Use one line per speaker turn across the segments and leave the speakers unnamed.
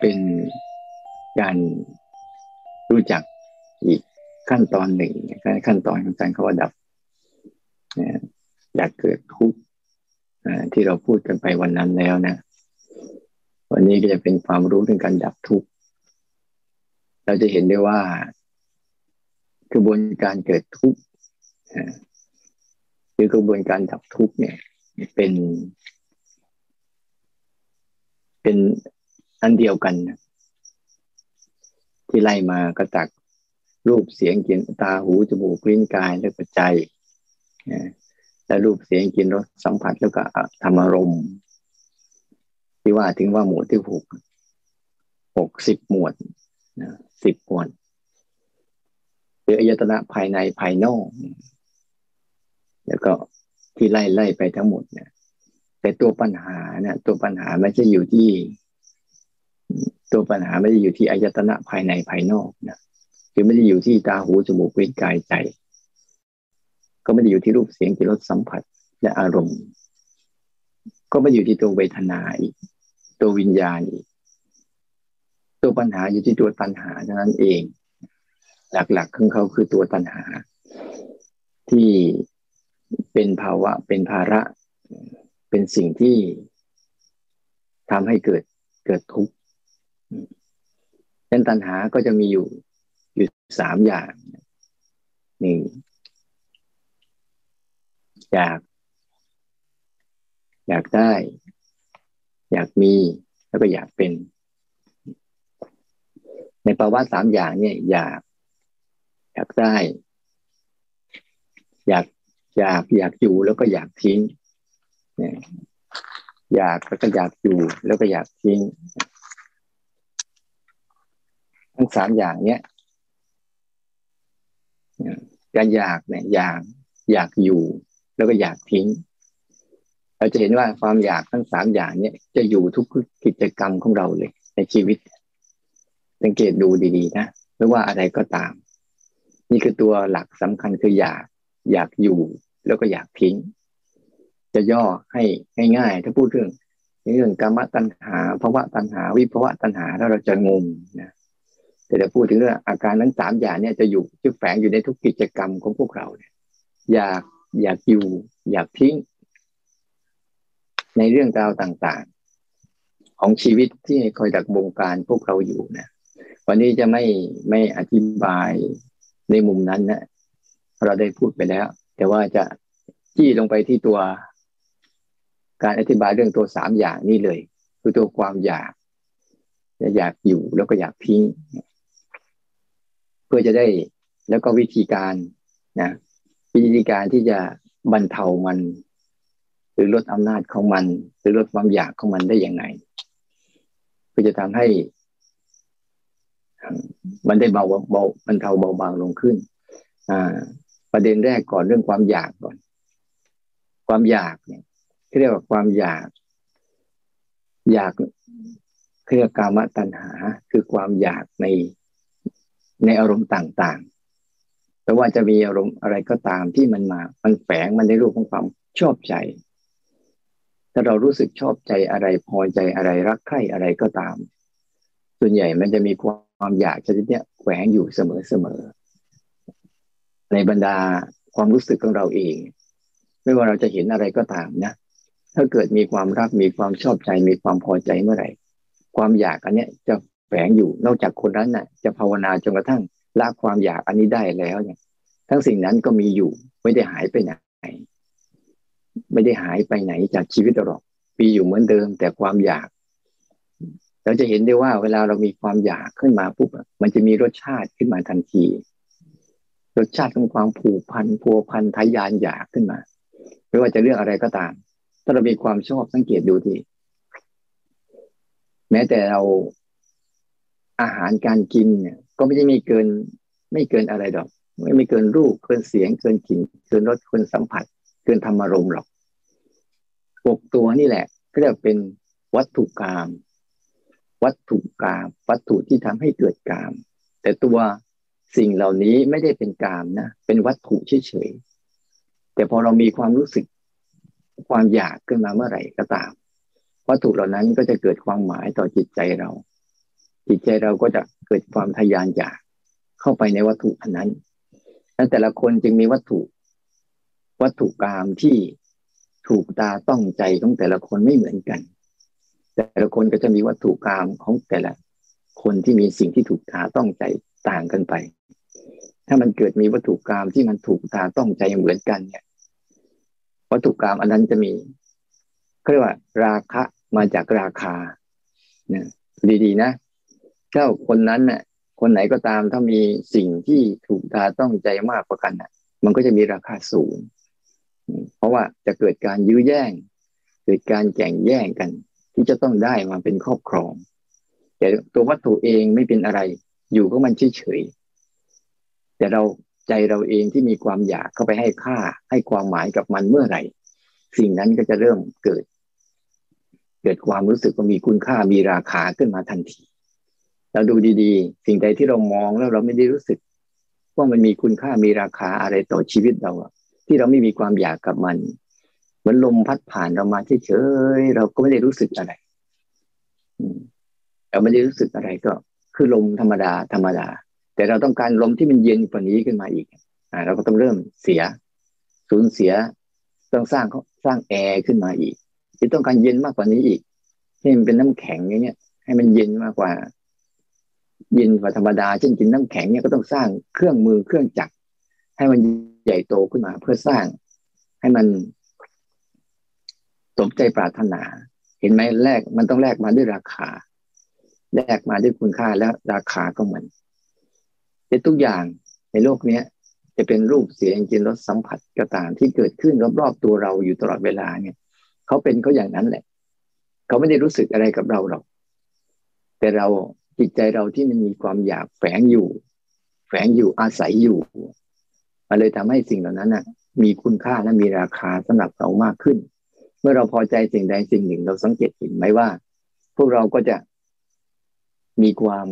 เป็นการรู้จักอีกขั้นตอนหนึ่งขั้นตอนของการเข้าดับอยากเกิดทุกข์ที่เราพูดกันไปวันนั้นแล้วนะ วันนี้ก็จะเป็นความรู้เรื่องการดับทุกข์เราจะเห็นได้ว่ากระบวนการเกิดทุกข์หรือกระบวนการดับทุกข์เนี่ย เป็น เป็น อันเดียวกัน ที่ไล่มาก็ตักรูปเสียงกลิ่นตาหูจมูกลิ้นกายและปัจจัยและรูปเสียงกลิ่นรสสัมผัสแล้วก็ธรรมารมณ์ที่ว่าถึงว่าหมวดที่หกหกสิบหมวดสิบหมวดหรืออายตนะภายในภายนอก แล้วก็ที่ไล่ไล่ไปทั้งหมดเนี่ยแต่ตัวปัญหาเนี่ยตัวปัญหาไม่ใช่อยู่ที่ ตัวปัญหาไม่ได้อยู่ที่อายตนะภายในภายนอกนะคือไม่ได้อยู่ที่ตาหูจมูกลิ้นกายใจ ก็ไม่ได้อยู่ที่รูปเสียงกลิ่นรสสัมผัสและอารมณ์ ก็ไม่อยู่ที่ตัวเวทนาอีกตัววิญญาณอีกตัวปัญหาอยู่ที่ตัวตัณหาเท่านั้นเอง หลักๆของเขาคือตัวตัณหา ที่เป็นภาวะเป็นภาระ เป็นสิ่งที่ทำให้เกิดเกิดทุกข์ ดังตัณหาก็จะมีอยู่อยู่สามอย่างหนึ่งอยาก อยากได้ อยากมีแล้วก็อยากเป็น ในภาวะสามอย่างเนี่ย อยาก อยากได้ อยากอยากอยากอยู่แล้วก็อยากทิ้งอยากแล้วก็อยากอยู่แล้วก็อยากทิ้ง ทั้งสามอย่างเนี้ยการอยากเนี่ยอยากอยากอยู่ แล้วก็อยากทิ้ง เราจะเห็นว่าความอยากทั้งสามอย่างเนี้ยจะอยู่ทุกกิจกรรมของเราเลย ในชีวิต สังเกตดูดีๆนะไม่ว่าอะไรก็ตาม นี่คือตัวหลักสำคัญคืออยากอยากอยู่ แล้วก็อยากทิ้ง จะย่อให้ง่ายๆ ถ้าพูดเรื่องเรื่องกรรมตัณหาภาวะตัณหา วิภาวะตัณหาแล้วเราจะงงนะ แต่จะพูดถึงเรื่องอาการนั้นสามอย่างเนี่ยจะอยู่ที่แฝงอยู่ในทุกกิจกรรมของพวกเราเนี่ย อยากอยากอยู่ อยากทิ้ง ในเรื่องราวต่างๆ ของชีวิตที่คอยดักบงการพวกเราอยู่นะวันนี้จะไม่ไม่อธิบายในมุมนั้นนะเราได้พูดไปแล้ว แต่ว่าจะจี้ลงไปที่ตัว การอธิบายเรื่องตัวสามอย่างนี่เลย คือตัวความอยากอยากอยู่แล้วก็อยากทิ้ง เพื่อจะได้แล้วก็วิธีการนะวิธีการที่จะบรรเทามัน หรือลดอำนาจของมัน หรือลดความอยากของมันได้อย่างไรเพื่อจะทำให้ มันได้เบาเบามันเทาเบาบางลงขึ้น อ่า ประเด็นแรกก่อนเรื่องความอยากก่อน ความอยากเนี่ยเรียกว่าความอยาก อยากเรียกกามตัณหา คือความอยากใน ในอารมณ์ต่างๆ แต่ว่าจะมีอารมณ์อะไรก็ตามที่มันมา มันแฝงมันในรูปของความชอบใจ ถ้าเรารู้สึกชอบใจอะไรพอใจอะไรรักใคร่อะไรก็ตาม ส่วนใหญ่มันจะมีความอยากชนิดนี้แฝงอยู่เสมอเสมอในบรรดาความรู้สึกของเราเอง ไม่ว่าเราจะเห็นอะไรก็ตามนะ ถ้าเกิดมีความรักมีความชอบใจมีความพอใจเมื่อไหร่ ความอยากอันเนี้ยจะ แฝงอยู่ นอกจากคนนั้นน่ะ จะภาวนาจนกระทั่งละความอยากอันนี้ได้แล้วเนี่ย ทั้งสิ่งนั้นก็มีอยู่ ไม่ได้หายไปไหน ไม่ได้หายไปไหนจากชีวิตหรอกมีอยู่เหมือนเดิม แต่ความอยากเราจะเห็นได้ว่าเวลาเรามีความอยากขึ้นมาปุ๊บมันจะมีรสชาติขึ้นมาทันที รสชาติของความผูกพันพัวพันทายานอยากขึ้นมา ไม่ว่าจะเรื่องอะไรก็ตาม ถ้าเรามีความชอบสังเกตดูทีแม้แต่เรา อาหารการกินเนี่ย ก็ไม่ได้มีเกิน ไม่เกินอะไรดอก ไม่ไม่เกินรูปเกินเสียงเกินกลิ่นเกินรสเกินสัมผัส เกินธรรมารมหรอกหกตัวนี่แหละ ก็จะเป็นวัตถุกรรมวัตถุกามวัตถุที่ทำให้เกิดกามแต่ตัวสิ่งเหล่านี้ไม่ได้เป็นกามนะ เป็นวัตถุเฉยๆ แต่พอเรามีความรู้สึกความอยากขึ้นมาเมื่อไหร่ก็ตาม วัตถุเหล่านั้นก็จะเกิดความหมายต่อจิตใจเรา จิตใจเราก็จะเกิดความทยานอยากเข้าไปในวัตถุอันนั้นและแต่ละคนจึงมีวัตถุ วัตถุกรรมที่ถูกตาต้องใจของแต่ละคนไม่เหมือนกัน แต่ละคนก็จะมีวัตถุกรรมของแต่ละ คนที่มีสิ่งที่ถูกตาต้องใจต่างกันไป ถ้ามันเกิดมีวัตถุกรรมที่มันถูกตาต้องใจเหมือนกันเนี่ย วัตถุกรรมอันนั้นจะมีเรียกว่า ราคะมาจากราคาเนี่ยดีๆนะ ถ้าคนนั้นเนี่ยคนไหนก็ตามถ้ามีสิ่งที่ถูกตาต้องใจมากกว่ากันน่ะ มันก็จะมีราคาสูง เพราะว่าจะเกิดการยื้อแย่ง เกิดการแข่งแย่งกัน ที่จะต้องได้มาเป็นครอบครอง แต่ตัววัตถุเองไม่เป็นอะไร อยู่ก็มันเฉยๆแต่เราใจเราเองที่มีความอยากเข้าไปให้ค่าให้ความหมายกับมันเมื่อไหร่ สิ่งนั้นก็จะเริ่มเกิด เกิดความรู้สึกว่ามีคุณค่ามีราคาขึ้นมาทันที เราดูดีๆ สิ่งใดที่เรามองแล้วเราไม่ได้รู้สึก ว่ามันมีคุณค่ามีราคาอะไรต่อชีวิตเราที่เราไม่มีความอยากกับมัน เหมือนลมพัดผ่านเรามาเฉยๆเราก็ไม่ได้รู้สึกอะไรเราไม่ได้รู้สึกอะไรก็ คือลมธรรมดาธรรมดา แต่เราต้องการลมที่มันเย็นกว่านี้ขึ้นมาอีก อ่า เราก็ต้องเริ่มเสีย สูญเสีย ต้องสร้างสร้างแอร์ขึ้นมาอีกที่ต้องการเย็นมากกว่านี้อีกให้มันเป็นน้ำแข็งอย่างเงี้ย ให้มันเย็นมากกว่า เย็นกว่าธรรมดาเช่นกินน้ำแข็งเนี่ยก็ต้องสร้างเครื่องมือเครื่องจักรให้มันใหญ่โตขึ้นมาเพื่อสร้าง ให้มันสมใจปรารถนา เห็นไหมแรกมันต้องแลกมาด้วยราคาแลกมาด้วยคุณค่าแล้วราคาก็เหมือนแต่ทุกอย่างในโลกเนี้ยจะเป็นรูปเสียงกินรสสัมผัสก็ตามที่เกิดขึ้นรอบๆตัวเราอยู่ตลอดเวลาเนี่ยเขาเป็นเขาอย่างนั้นแหละ เขาไม่ได้รู้สึกอะไรกับเราหรอก แต่เรา จิตใจเราที่มันมีความอยากแฝงอยู่ แฝงอยู่อาศัยอยู่มันเลยทำให้สิ่งเหล่านั้นนะมีคุณค่าและมีราคาสำหรับเรามากขึ้น เมื่อเราพอใจสิ่งใดสิ่งหนึ่งเราสังเกตเห็นไหมว่า พวกเราก็จะมีความ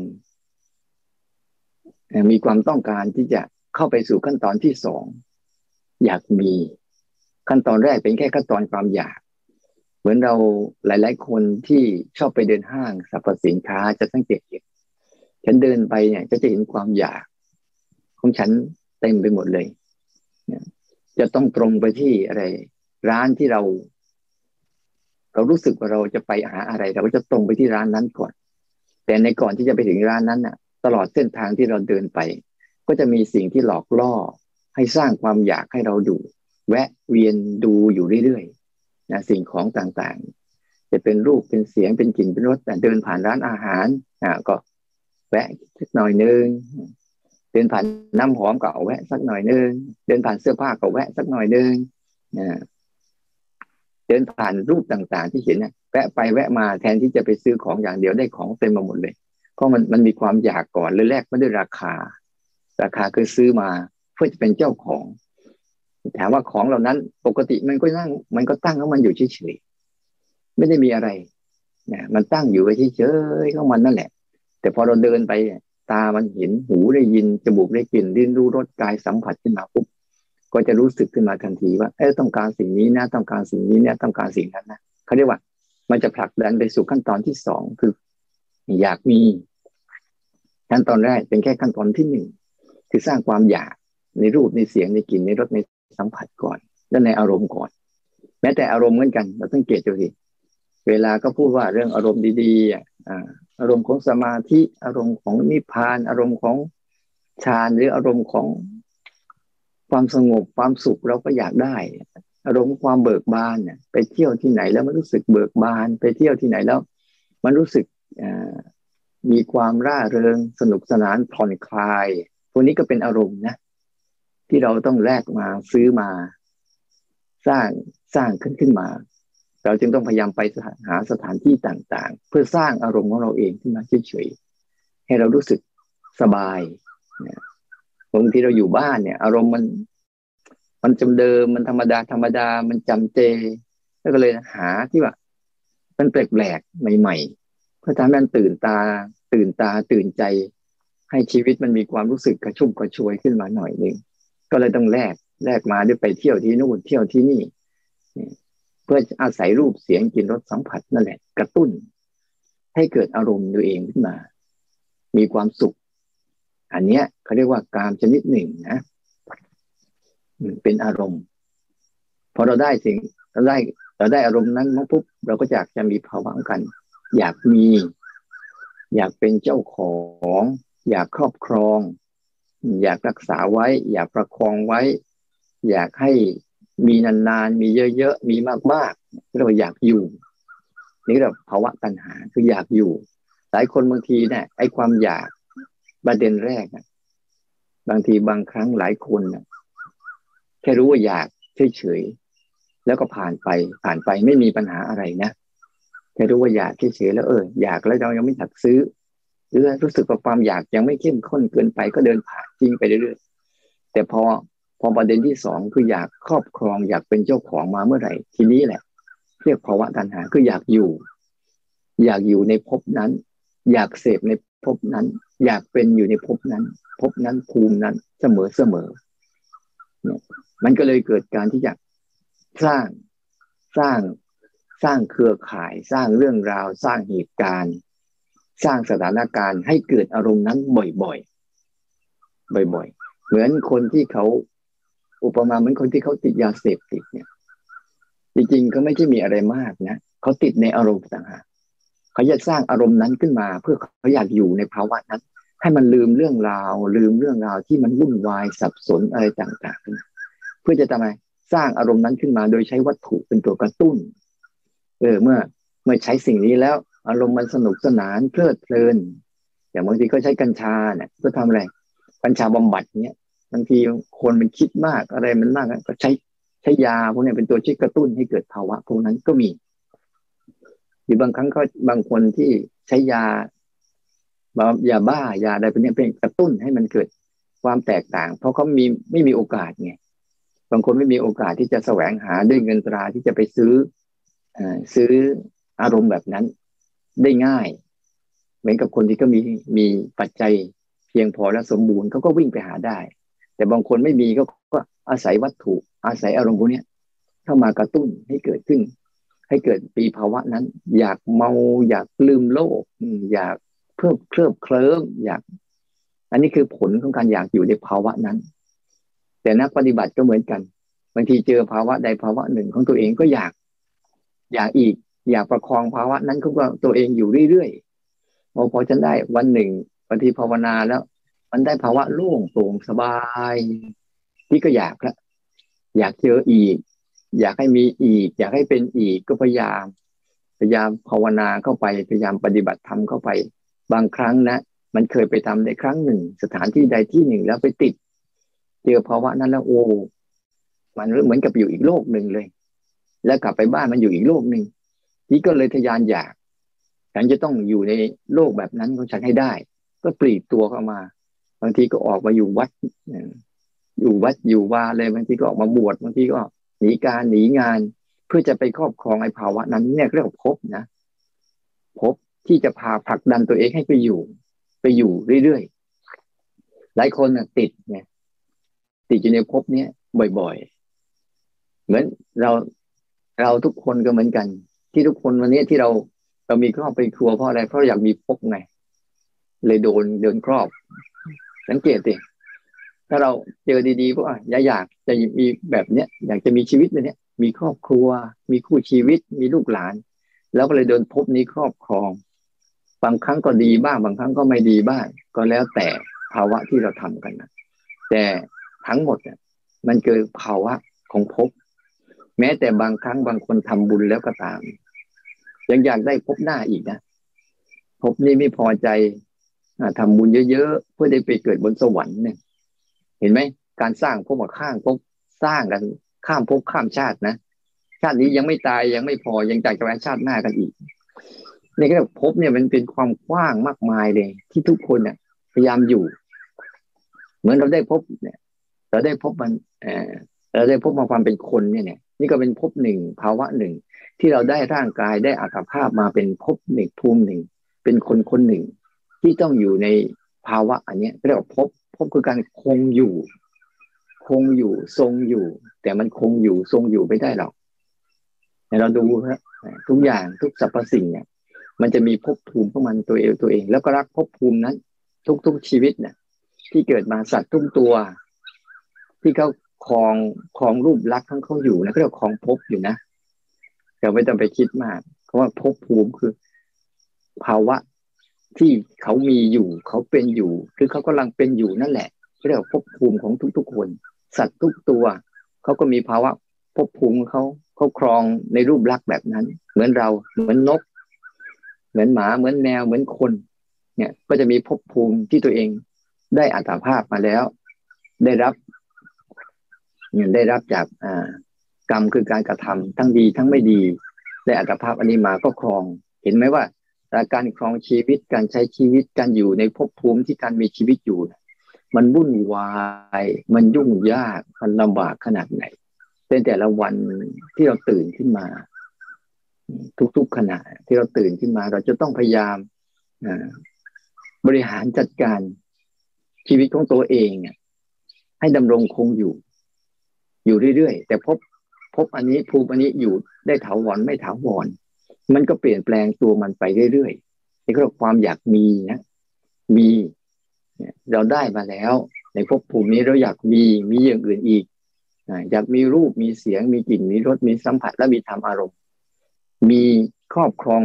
มีความต้องการที่จะเข้าไปสู่ขั้นตอนที่สองอยากมีขั้นตอนแรกเป็นแค่ขั้นตอนความอยาก เหมือนเราหลาย ๆ คนที่ชอบไปเดินห้างสรรพสินค้าจะสังเกตเห็นฉันเดินไปเนี่ยก็จะเห็นความอยาก ของฉันเต็มไปหมดเลย จะต้องตรงไปที่อะไร ร้านที่เรา เรารู้สึกว่าเราจะไปหาอะไร เราก็จะตรงไปที่ร้านนั้นก่อน แต่ในก่อนที่จะไปถึงร้านนั้นน่ะ ตลอดเส้นทางที่เราเดินไป ก็จะมีสิ่งที่หลอกล่อ ให้สร้างความอยากให้เราดูแวะเวียนดูอยู่เรื่อย นะสิ่งของต่างๆ จะเป็นรูปเป็นเสียงเป็นกลิ่นเป็นรสแต่เดินผ่านร้านอาหารอ่าก็แวะสักหน่อยนึงเดินผ่านน้ำหอมก็แวะสักหน่อยนึงเดินผ่านเสื้อผ้าก็แวะสักหน่อยนึงนะเดินผ่านรูปต่างๆ ที่เห็นนี่ยแวะไปแวะมาแทนที่จะไปซื้อของอย่างเดียวได้ของเต็มมาหมดเลย เพราะมันมันมีความอยากก่อนเลยแรกไม่ได้ราคา ราคาคือซื้อมาเพื่อจะเป็นเจ้าของ ถามว่าของเหล่านั้นปกติมันก็นั่ง มันก็ตั้งของมันอยู่เฉยๆไม่ได้มีอะไรนะมันตั้งอยู่เฉยๆของมันนั่นแหละ แต่พอเราเดินไปตามันเห็นหูได้ยินจมูกได้กลิ่นลิ้นรู้รสกายสัมผัสขึ้นมาปุ๊บก็จะรู้สึกขึ้นมาทันทีว่าเออต้องการสิ่งนี้นะต้องการสิ่งนี้เนี่ยต้องการสิ่งนั้นนะเขาเรียกว่า มันจะผลักดันไปสู่ขั้นตอนที่สองคือ อยากมีขั้นตอนแรกเป็นแค่ขั้นตอนที่หนึ่งคือสร้างความอยากในรูปในเสียงในกลิ่นในรสใน สัมผัสก่อนแล้วในอารมณ์ก่อน แม้แต่อารมณ์เหมือนกัน เราต้องเกตดูสิเวลาก็พูดว่าเรื่องอารมณ์ดีๆอาอารมณ์ของสมาธิอารมณ์ของนิพพาน อารมณ์ของฌานหรืออารมณ์ของความสงบความสุขเราก็อยากได้ อารมณ์ความเบิกบานเนี่ยไปเที่ยวที่ไหนแล้วมันรู้สึกเบิกบาน ไปเที่ยวที่ไหนแล้ว มันรู้สึกมีความร่าเริงสนุกสนานผ่อนคลายพวกนี้ก็เป็นอารมณ์นะ ที่เราต้องแลกมาซื้อมา สร้างสร้างขึ้นขึ้นมา เราจึงต้องพยายามไปหาสถานที่ต่างๆ เพื่อสร้างอารมณ์ของเราเองขึ้นมาเฉยๆให้เรารู้สึกสบายบางทีเราอยู่บ้านเนี่ย อารมณ์มัน มันจำเดิมมันธรรมดาธรรมดามันจำเจแล้วก็เลยหาที่ว่ามันแปลกๆใหม่ๆเพื่อทำให้มันตื่นตา ตื่นตาตื่นใจ ให้ชีวิตมันมีความรู้สึกกระชุ่มกระชวยขึ้นมาหน่อยหนึ่ง ก็เลยต้องแลกแลกมาด้วยไปเที่ยวที่นู่นเที่ยวที่นี่ เพื่ออาศัยรูปเสียงกลิ่นรสสัมผัสนั่นแหละ กระตุ้น ให้เกิดอารมณ์ตัวเองขึ้นมา มีความสุข อันเนี้ยเขาเรียกว่ากามชนิดหนึ่งนะเป็นอารมณ์พอเราได้สิ่งเราได้เราได้อารมณ์นั้นมาปุ๊บเราก็อยากจะมีภาวะกัน อยากมี อยากเป็นเจ้าของ อยากครอบครอง อยากรักษาไว้ อยากประคองไว้ อยากให้มีนานๆ มีเยอะๆ มีมากๆเราอยากอยู่ นี่เราภาวะตัณหาคืออยากอยู่ หลายคนบางทีเนี่ยไอ้ความอยากประเด็นแรกบางทีบางครั้งหลายคนแค่รู้ว่าอยากเฉยๆแล้วก็ผ่านไปผ่านไปไม่มีปัญหาอะไรนะแค่รู้ว่าอยากเฉยๆแล้วเอออยากแล้วเรายังไม่ถักซื้อ หรือรู้สึกว่าความอยากยังไม่เข้มข้นเกินไปก็เดินผ่านจริงไปเรื่อยๆแต่พอพอประเด็นที่สองคืออยากครอบครองอยากเป็นเจ้าของมาเมื่อไหร่ ทีนี้แหละ เรียกภาวะตัณหาคืออยากอยู่ อยากอยู่ในภพนั้น อยากเสพในภพนั้น อยากเป็นอยู่ในภพนั้นภพนั้นภูมินั้นเสมอเสมอมันก็เลยเกิดการที่จะสร้างสร้างสร้างเครือข่ายสร้างเรื่องราวสร้างเหตุการณ์ สร้างสถานการณ์ให้เกิดอารมณ์นั้นบ่อยๆ บ่อยๆ เหมือนคนที่เขาอุปมาเหมือนคนที่เขาติดยาเสพติดเนี่ย จริงๆก็ไม่ใช่มีอะไรมากนะเขาติดในอารมณ์ต่างหากเขาอยากสร้างอารมณ์นั้นขึ้นมา เพื่อเขาอยากอยู่ในภาวะนั้น ให้มันลืมเรื่องราว ลืมเรื่องราวที่มันวุ่นวายสับสนอะไรต่างๆ เพื่อจะทำไมสร้างอารมณ์นั้นขึ้นมา โดยใช้วัตถุเป็นตัวกระตุ้น เออเมื่อเมื่อใช้สิ่งนี้แล้ว อารมณ์มันสนุกสนานเพลิดเพลินอย่างบางทีก็ใช้กัญชาเนี่ยเพื่อทำอะไรกัญชาบำบัดเนี่ยบางทีคนมันคิดมากอะไรมันมากก็ใช้ใช้ยาพวกนี้เป็นตัวช่วยกระตุ้นให้เกิดภาวะพวกนั้นก็มีหรือบางครั้งก็บางคนที่ใช้ยายาบ้ายาอะไรเป็นนี้เป็นกระตุ้นให้มันเกิดความแตกต่าง เพราะเขามีไม่มีโอกาสไงบางคนไม่มีโอกาสที่จะแสวงหาด้วยเงินตราที่จะไปซื้ออซื้ออารมณ์แบบนั้น ได้ง่าย เหมือนกับคนที่ก็มีมีปัจจัยเพียงพอและสมบูรณ์เขาก็วิ่งไปหาได้ แต่บางคนไม่มีก็ก็อาศัยวัตถุ อาศัยอารมณ์พวกนี้เข้ามากระตุ้นให้เกิดขึ้น ให้เกิดปีภาวะนั้น อยากเมาอยากลืมโลก อยากเพิ่มเคลิบเคลิ้มอยาก อันนี้คือผลของการอยากอยู่ในภาวะนั้น แต่นักปฏิบัติก็เหมือนกันบางทีเจอภาวะใดภาวะหนึ่งของตัวเองก็อยาก อยากอีก อยากประคองภาวะนั้นของตัวเองอยู่เรื่อยๆพอพอฉันได้วันหนึ่งบางทีภาวนาแล้ว มันได้ภาวะโล่งโปร่งสบายที่ก็อยากละอยากเจออีก อยากให้มีอีก อยากให้เป็นอีกก็พยายาม พยายามภาวนาเข้าไปพยายามปฏิบัติธรรมเข้าไป บางครั้งนะมันเคยไปทำในครั้งหนึ่ง สถานที่ใดที่หนึ่งแล้วไปติด เจอภาวะนั้นแล้วโอ้มันเหมือนกับอยู่อีกโลกหนึ่งเลย แล้วกลับไปบ้านมันอยู่อีกโลกหนึ่ง นี่ก็เลยทยานอยาก ฉันจะต้องอยู่ในโลกแบบนั้นของฉันให้ได้ ก็ปลีกตัวเข้ามา บางทีก็ออกมาอยู่วัด อยู่วัดอยู่วาเลยบางทีก็ออกมาบวชบางทีก็หนีการหนีงาน เพื่อจะไปครอบครองไอ้ภาวะนั้นเนี่ยเรียกว่าพบนะพบที่จะพาผลักดันตัวเองให้ไปอยู่ ไปอยู่เรื่อยๆหลายคนติดเนี่ยติดอยู่ในภพเนี้ยบ่อย ๆ เหมือนเราเราทุกคนก็เหมือนกัน ที่ทุกคนวันนี้ที่เราเรามีครอบเป็นครัวเพราะอะไรเพราะอยากมีภพไงเลยโดนเดินครอบ สังเกตสิถ้าเราเจอดีๆก็อยากอยากจะมีแบบเนี้ยอยากจะมีชีวิตแบบเนี้ยมีครอบครัว มีคู่ชีวิต มีลูกหลาน แล้วก็เลยโดนภพนี้ครอบครอง บางครั้งก็ดีบ้าง บางครั้งก็ไม่ดีบ้าง ก็แล้วแต่ภาวะที่เราทำกันนะแต่ทั้งหมดเนี่ยมันเกิดภาวะของภพแม้แต่บางครั้งบางคนทำบุญแล้วก็ตาม ยังอยากได้พบหน้าอีกนะพบนี้ไม่พอใจทำบุญเยอะๆเพื่อได้ไปเกิดบนสวรรค์เนี่ย เห็นไหมการสร้างพบมาข้างพบสร้างกันข้ามภพข้ามชาตินะชาตินี้ยังไม่ตายยังไม่พอยังจากจะไปชาติหน้ากันอีกนี่ก็พบเนี่ยมันเป็นความกว้างมากมายเลย ที่ทุกคนเนี่ยพยายามอยู่ เหมือนเราได้พบเนี่ย เราได้พบมันเออเราได้พบมาความเป็นคนเนี่ยเนี่ยนี่ก็เป็นพบหนึ่งภาวะหนึ่ง ที่เราได้ร่างกายได้อัตภาพมาเป็นภพหนึ่งภูมิหนึ่ง เป็นคนคนหนึ่ง ที่ต้องอยู่ในภาวะอันนี้เรียกว่าภพบพคือการคงอยู่ คงอยู่ทรงอยู่ แต่มันคงอยู่ทรงอยู่ไม่ได้หรอกเราดูครับทุกอย่างทุกสรรพสิ่งเนี่ย มันจะมีภพภูมิของมันตัวเองตัวเอง แล้วก็รักภพภูมินั้น ทุกๆชีวิตเนี่ยที่เกิดมาสัตว์ทุกตัว ที่เขาคลองคลองรูปลักษณ์ของเขาอยู่นะเขาเรียกคลองภพอยู่นะ เราไม่ต้องไปคิดมาก เพราะว่าภพภูมิคือ ภาวะที่เขามีอยู่ เขาเป็นอยู่ คือเขากำลังเป็นอยู่นั่นแหละเรียกว่าภพภูมิของทุกๆคน สัตว์ทุกตัว เขาก็มีภาวะภพภูมิเขาเขาครองในรูปลักษณ์แบบนั้น เหมือนเราเหมือนนก เหมือนหมาเหมือนแมวเหมือนคน เนี่ย ก็จะมีภพภูมิที่ตัวเองได้อัตภาพมาแล้ว ได้รับเนี่ยได้รับจากอ่า กรรมคือการกระทำทั้งดีทั้งไม่ดีได้อัตภาพอันนี้มาก็ครอง เห็นไหมว่าการครองชีวิตการใช้ชีวิตการอยู่ในภพภูมิที่การมีชีวิตอยู่ มันวุ่นวาย มันยุ่งยากมันลำบากขนาดไหนเป็นแต่ละวันที่เราตื่นขึ้นมา ทุกๆขณะที่เราตื่นขึ้นมา เราจะต้องพยายามบริหารจัดการชีวิตของตัวเองให้ดำรงคงอยู่ อยู่เรื่อยๆ แต่พบ พบอันนี้ภูมิอันนี้อยู่ได้ถาวรไม่ถาวร มันก็เปลี่ยนแปลงตัวมันไปเรื่อยๆนี่ก็ความอยากมีนะมีเราได้มาแล้ว ในภพภูมินี้เราอยากมีมีอย่างอื่นอีกอยากมีรูปมีเสียงมีกลิ่นมีรสมีสัมผัสและมีธรรมอารมณ์ มีครอบครอง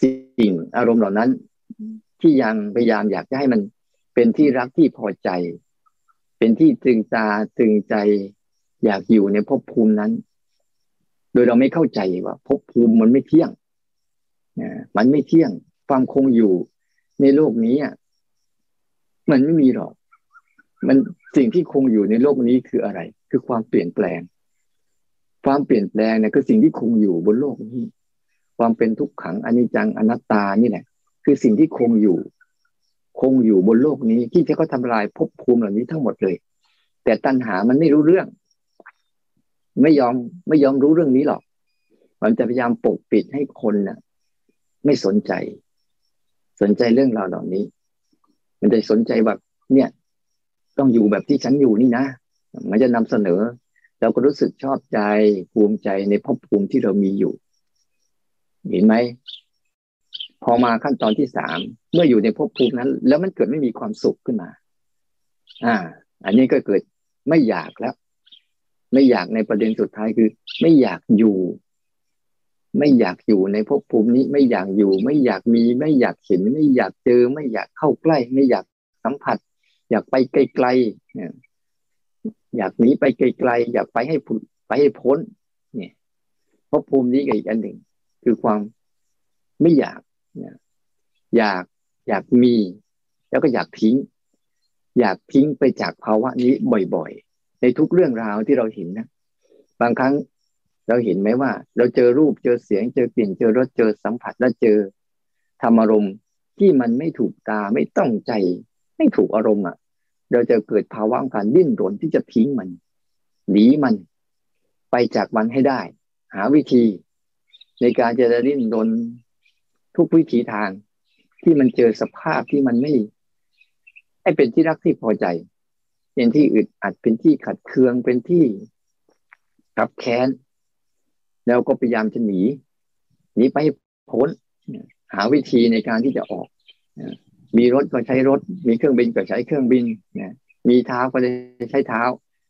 สิ่งอารมณ์เหล่านั้น ที่ยังพยายามอยากจะให้มันเป็นที่รักที่พอใจ เป็นที่ตึงตาตึงใจ อยากอยู่ในภพภูมินั้น โดยเราไม่เข้าใจว่าภพภูมิมันไม่เที่ยงมันไม่เที่ยง ความคงอยู่ในโลกนี้อะมันไม่มีหรอก มันสิ่งที่คงอยู่ในโลกนี้คืออะไร คือความเปลี่ยนแปลง ความเปลี่ยนแปลงเนี่ยคือสิ่งที่คงอยู่บนโลกนี้ ความเป็นทุกขังอนิจจังอนัตตานี่แหละ คือสิ่งที่คงอยู่ คงอยู่บนโลกนี้ที่จะเขาทำลายภพภูมิเหล่านี้ทั้งหมดเลย แต่ตัณหามันไม่รู้เรื่อง ไม่ยอมไม่ยอมรู้เรื่องนี้หรอก มันจะพยายามปกปิดให้คนน่ะ ไม่สนใจ สนใจเรื่องราวเหล่านี้ มันจะสนใจแบบเนี่ย ต้องอยู่แบบที่ฉันอยู่นี่นะมันจะนำเสนอ เราก็รู้สึกชอบใจภูมิใจในภพภูมิที่เรามีอยู่ เห็นไหมพอมาขั้นตอนที่สามเมื่ออยู่ในภพภูมินั้น แล้วมันเกิดไม่มีความสุขขึ้นมา อ่า อันนี้ก็เกิดไม่อยากแล้ว ไม่อยากในประเด็นสุดท้ายคือ ไม่อยากอยู่ ไม่อยากอยู่ในภพภูมินี้ ไม่อยากอยู่ ไม่อยากมี ไม่อยากเห็น ไม่อยากเจอ ไม่อยากเข้าใกล้ ไม่อยากสัมผัส อยากไปไกลๆอยากหนีไปไกลๆอยากไปให้ไปให้พ้น เนี่ยภพภูมินี้ก็อีกอันหนึ่ง คือความไม่อยากอยากอยากมี แล้วก็อยากทิ้ง อยากทิ้งไปจากภาวะนี้บ่อยๆ ในทุกเรื่องราวที่เราเห็นนะ บางครั้งเราเห็นไหมว่า เราเจอรูปเจอเสียง เจอกลิ่นเจอรสเจอสัมผัสแล้วเจอธรรมอารมณ์ที่มันไม่ถูกตาไม่ต้องใจ ไม่ถูกอารมณ์อะ เราจะเกิดภาวะการดิ้นรนที่จะทิ้งมันหนีมัน ไปจากมันให้ได้ หาวิธี ในการจะดิ้นรนทุกวิถีทาง ที่มันเจอสภาพที่มันไม่ ให้เป็นที่รักที่พอใจ เป็นที่อึดอัดเป็นที่ขัดเคืองเป็นที่ขับแค้น แล้วก็พยายามจะหนีหนีไปพ้น หาวิธีในการที่จะออกมีรถก็ใช้รถ มีเครื่องบินก็ใช้เครื่องบินมีเท้าก็จะใช้เท้า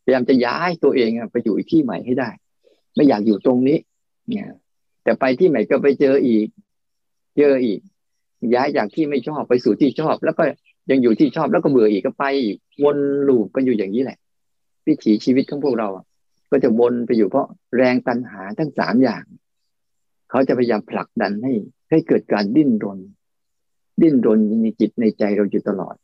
พยายามจะย้ายตัวเองไปอยู่อีกที่ใหม่ให้ได้ ไม่อยากอยู่ตรงนี้เนี่ยแต่ไปที่ใหม่ก็ไปเจออีก เจออีก ย้ายจากที่ไม่ชอบไปสู่ที่ชอบ แล้วก็ ยังอยู่ที่ชอบแล้วก็เบื่ออีกก็ไปวนลูปกันอยู่อย่างนี้แหละ วิถีชีวิตของพวกเราก็จะวนไปอยู่เพราะแรงตันหาทั้งสามอย่าง เขาจะพยายามผลักดันให้ให้เกิดการดิ้นรน ดิ้นรนในจิตในใจเราอยู่ตลอด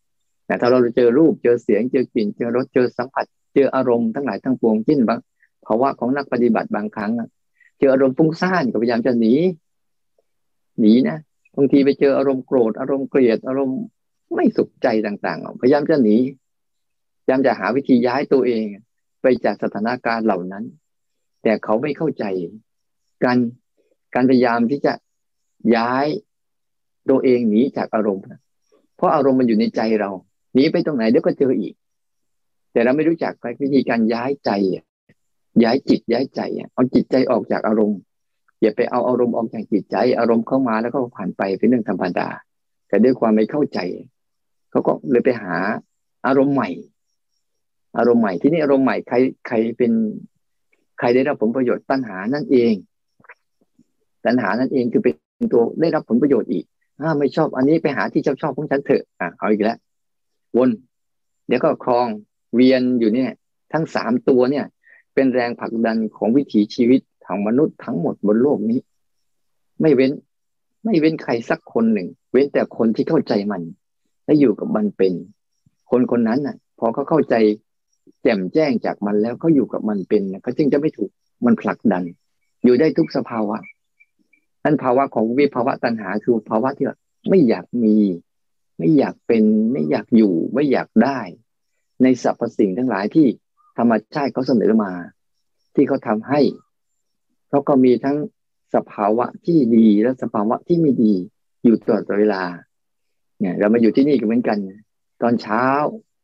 แต่ถ้าเราเจอรูปเจอเสียงเจอกลิ่นเจอรสเจอสัมผัส เจออารมณ์ทั้งหลายทั้งปวงจิ้นบางภาวะของนักปฏิบัติบางครั้งเจออารมณ์ฟุ้งซ่านก็พยายามจะหนีหนีนะบางทีไปเจออารมณ์โกรธอารมณ์เกลียดอารมณ์ ไม่สุขใจต่างๆ พยายามจะหนีพยายามจะหาวิธีย้ายตัวเอง ไปจากสถานการณ์เหล่านั้น แต่เขาไม่เข้าใจการการพยายามที่จะย้ายตัวเองหนีจากอารมณ์ เพราะอารมณ์มันอยู่ในใจเราหนีไปตรงไหนเดี๋ยวก็เจออีก แต่เราไม่รู้จักวิธีการย้ายใจย้ายจิตย้ายใจเอาจิตใจออกจากอารมณ์อย่าไปเอาอารมณ์ออกจากจิตใจ อารมณ์เข้ามาแล้วก็ผ่านไปเป็นเรื่องธรรมดาแต่ด้วยความไม่เข้าใจ เขาก็เลยไปหาอารมณ์ใหม่ อารมณ์ใหม่ที่นี่อารมณ์ใหม่ใครใครเป็นใครได้รับผลประโยชน์ตัณหานั่นเอง ตัณหานั่นเองคือเป็นตัวได้รับผลประโยชน์อีกถ้าไม่ชอบอันนี้ไปหาที่ชอบชอบของฉันเถอะอะเอาอีกแล้ววนเดี๋ยวก็คลองเวียนอยู่เนี่ย ทั้งสามตัวเนี่ย เป็นแรงผลักดันของวิถีชีวิตของมนุษย์ทั้งหมดบนโลกนี้ ไม่เว้น ไม่เว้นใครสักคนหนึ่ง เว้นแต่คนที่เข้าใจมัน และอยู่กับมันเป็น คนคนนั้นน่ะ พอเขาเข้าใจแจ่มแจ้งจากมันแล้วเขาอยู่กับมันเป็นเขาจึงจะไม่ถูกมันผลักดัน อยู่ได้ทุกสภาวะนั่นภาวะของวิภาวะตัณหาคือภาวะที่ไม่อยากมี ไม่อยากเป็นไม่อยากอยู่ไม่อยากได้ ในสรรพสิ่งทั้งหลายที่ธรรมชาติเขาเสนอมา ที่เขาทาให้เขาก็มีทั้งสภาวะที่ดีและสภาวะที่ไม่ดีอยู่ตลอดเวลา เนี่ยเรามาอยู่ที่นี่ก็เหมือนกัน ตอนเช้า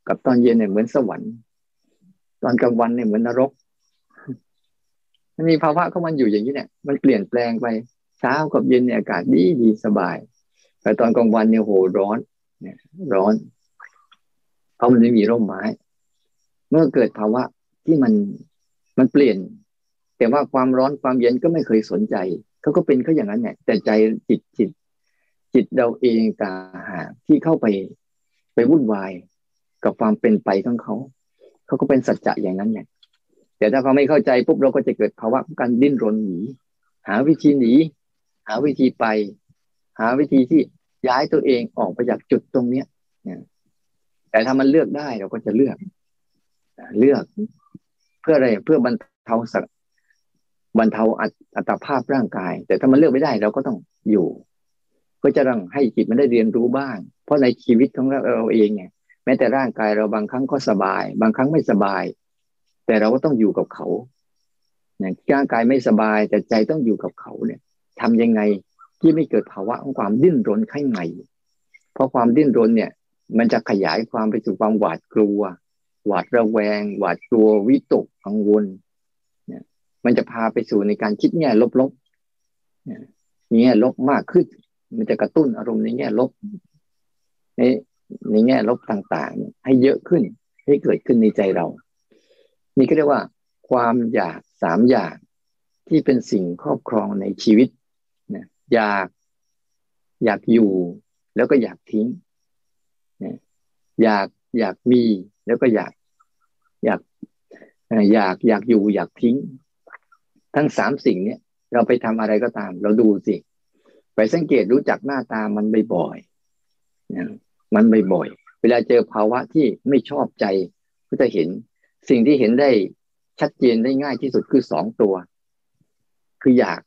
กับตอนเย็นเนี่ยเหมือนสวรรค์ ตอนกลางวันเนี่ยเหมือนนรกมันมีภาวะของมันอยู่อย่างนี้เนี่ย มันเปลี่ยนแปลงไปเช้ากับเย็นเนี่ยอากาศดีดีสบาย แต่ตอนกลางวันเนี่ยโหร้อน เนี่ย ร้อน เพราะมันไม่มีร่มไม้ เมื่อเกิดภาวะที่มันมันเปลี่ยน แต่ว่าความร้อนความเย็นก็ไม่เคยสนใจเขาก็เป็นเขาอย่างนั้นเนี่ยแต่ใจจิตจิต จิตเราเองต่างหากที่เข้าไปไปวุ่นวายกับความเป็นไปของเขา เขาก็เป็นสัจจะอย่างนั้นเนี่ยแต่ถ้าเขาไม่เข้าใจปุ๊บเราก็จะเกิดภาวะการดิ้นรนหนี หาวิธีหนี หาวิธีไป หาวิธีที่ย้ายตัวเองออกไปจากจุดตรงเนี้ยแต่ถ้ามันเลือกได้เราก็จะเลือก เลือกเพื่ออะไรเพื่อบรรเทาสักบรรเทาอัตภาพร่างกาย แต่ถ้ามันเลือกไม่ได้เราก็ต้องอยู่ ก็จะต้องให้จิตมันได้เรียนรู้บ้าง เพราะในชีวิตของเราเองเนี่ยแม้แต่ร่างกายเราบางครั้งก็สบาย บางครั้งไม่สบาย แต่เราก็ต้องอยู่กับเขาเนี่ยร่างกายไม่สบายแต่ใจต้องอยู่กับเขาเนี่ยทำยังไงที่ไม่เกิดภาวะของความดิ้นรนข้างในเพราะความดิ้นรนเนี่ย มันจะขยายความไปสู่ความหวาดกลัว หวาดระแวง หวาดกลัววิตกกังวลเนี่ยมันจะพาไปสู่ในการคิดแง่ลบๆเนี่ยแง่ลบมากขึ้น มันจะกระตุ้นอารมณ์ในแง่ลบ ในในแง่ลบต่างๆ ให้เยอะขึ้น ให้เกิดขึ้นในใจเรา นี่ก็เรียกว่า ความอยากสามอย่างที่เป็นสิ่งครอบครองในชีวิตนะอยากอยากอยู่ แล้วก็อยากทิ้งนะอยากอยากมีแล้วก็อยาก อยากอยากอยากอยู่อยากทิ้ง ทั้งสามสิ่งเนี้ยเราไปทำอะไรก็ตาม เราดูสิ ไปสังเกตรู้จักหน้าตามันบ่อยๆนะมันบ่อยๆเวลาเจอภาวะที่ไม่ชอบใจก็จะเห็น สิ่งที่เห็นได้ชัดเจนได้ง่ายที่สุดคือสองตัว คืออยาก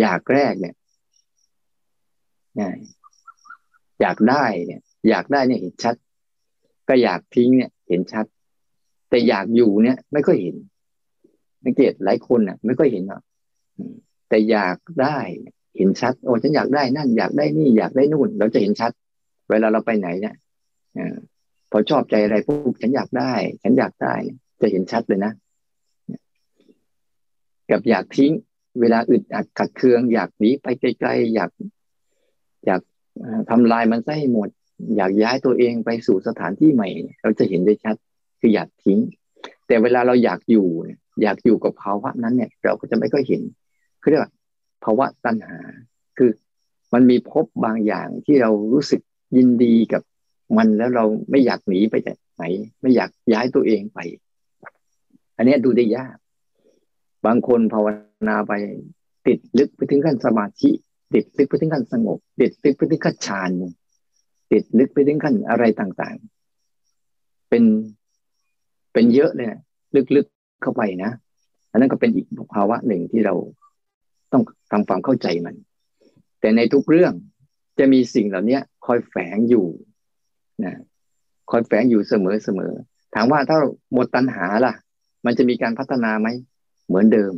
อยากแรกเนี่ยอยากได้เนี่ย อยากได้เนี่ยเห็นชัด ก็อยากทิ้งเนี่ย เห็นชัด แต่อยากอยู่เนี่ย ไม่ค่อยเห็นสังเกตหลายคนน่ะ ไม่ค่อยเห็นหรอก แต่อยากได้เห็นชัด โอ้ฉันอยากได้นั่นอยากได้นี่อยากได้นู่น เราจะเห็นชัด เวลาเราไปไหนเนี่ยพอชอบใจอะไรปุ๊บฉันอยากได้ ฉันอยากได้ จะเห็นชัดเลยนะกับอยากทิ้ง เวลาอึดอัดขัดเคือง อยากหนีไปไกลๆอยาก อยากทำลายมันซะให้หมด อยากย้ายตัวเองไปสู่สถานที่ใหม่ เราจะเห็นได้ชัด คืออยากทิ้ง แต่เวลาเราอยากอยู่อยากอยู่กับภาวะนั้นเนี่ย เราก็จะไม่ค่อยเห็น เรียกว่าภาวะตัณหา คือมันมีพบบางอย่างที่เรารู้สึกยินดีกับมันแล้วเราไม่อยากหนีไปจากไหน ไม่อยากย้ายตัวเองไป อันนี้ดูได้ยาก บางคนภาวนาไปติดลึกไปถึงขั้นสมาธิ ติดลึกไปถึงขั้นสงบ ติดลึกไปถึงขั้นฌานติดลึกไปถึงขั้นอะไรต่างๆ เป็นเป็นเยอะเลยนะลึกๆเข้าไปนะอันนั้นก็เป็นอีกภาวะหนึ่งที่เรา ทำความเข้าใจมัน แต่ในทุกเรื่องจะมีสิ่งเหล่านี้คอยแฝงอยู่นะคอยแฝงอยู่เสมอเสมอถามว่าถ้าหมดตัณหาล่ะ มันจะมีการพัฒนาไหมเหมือนเดิม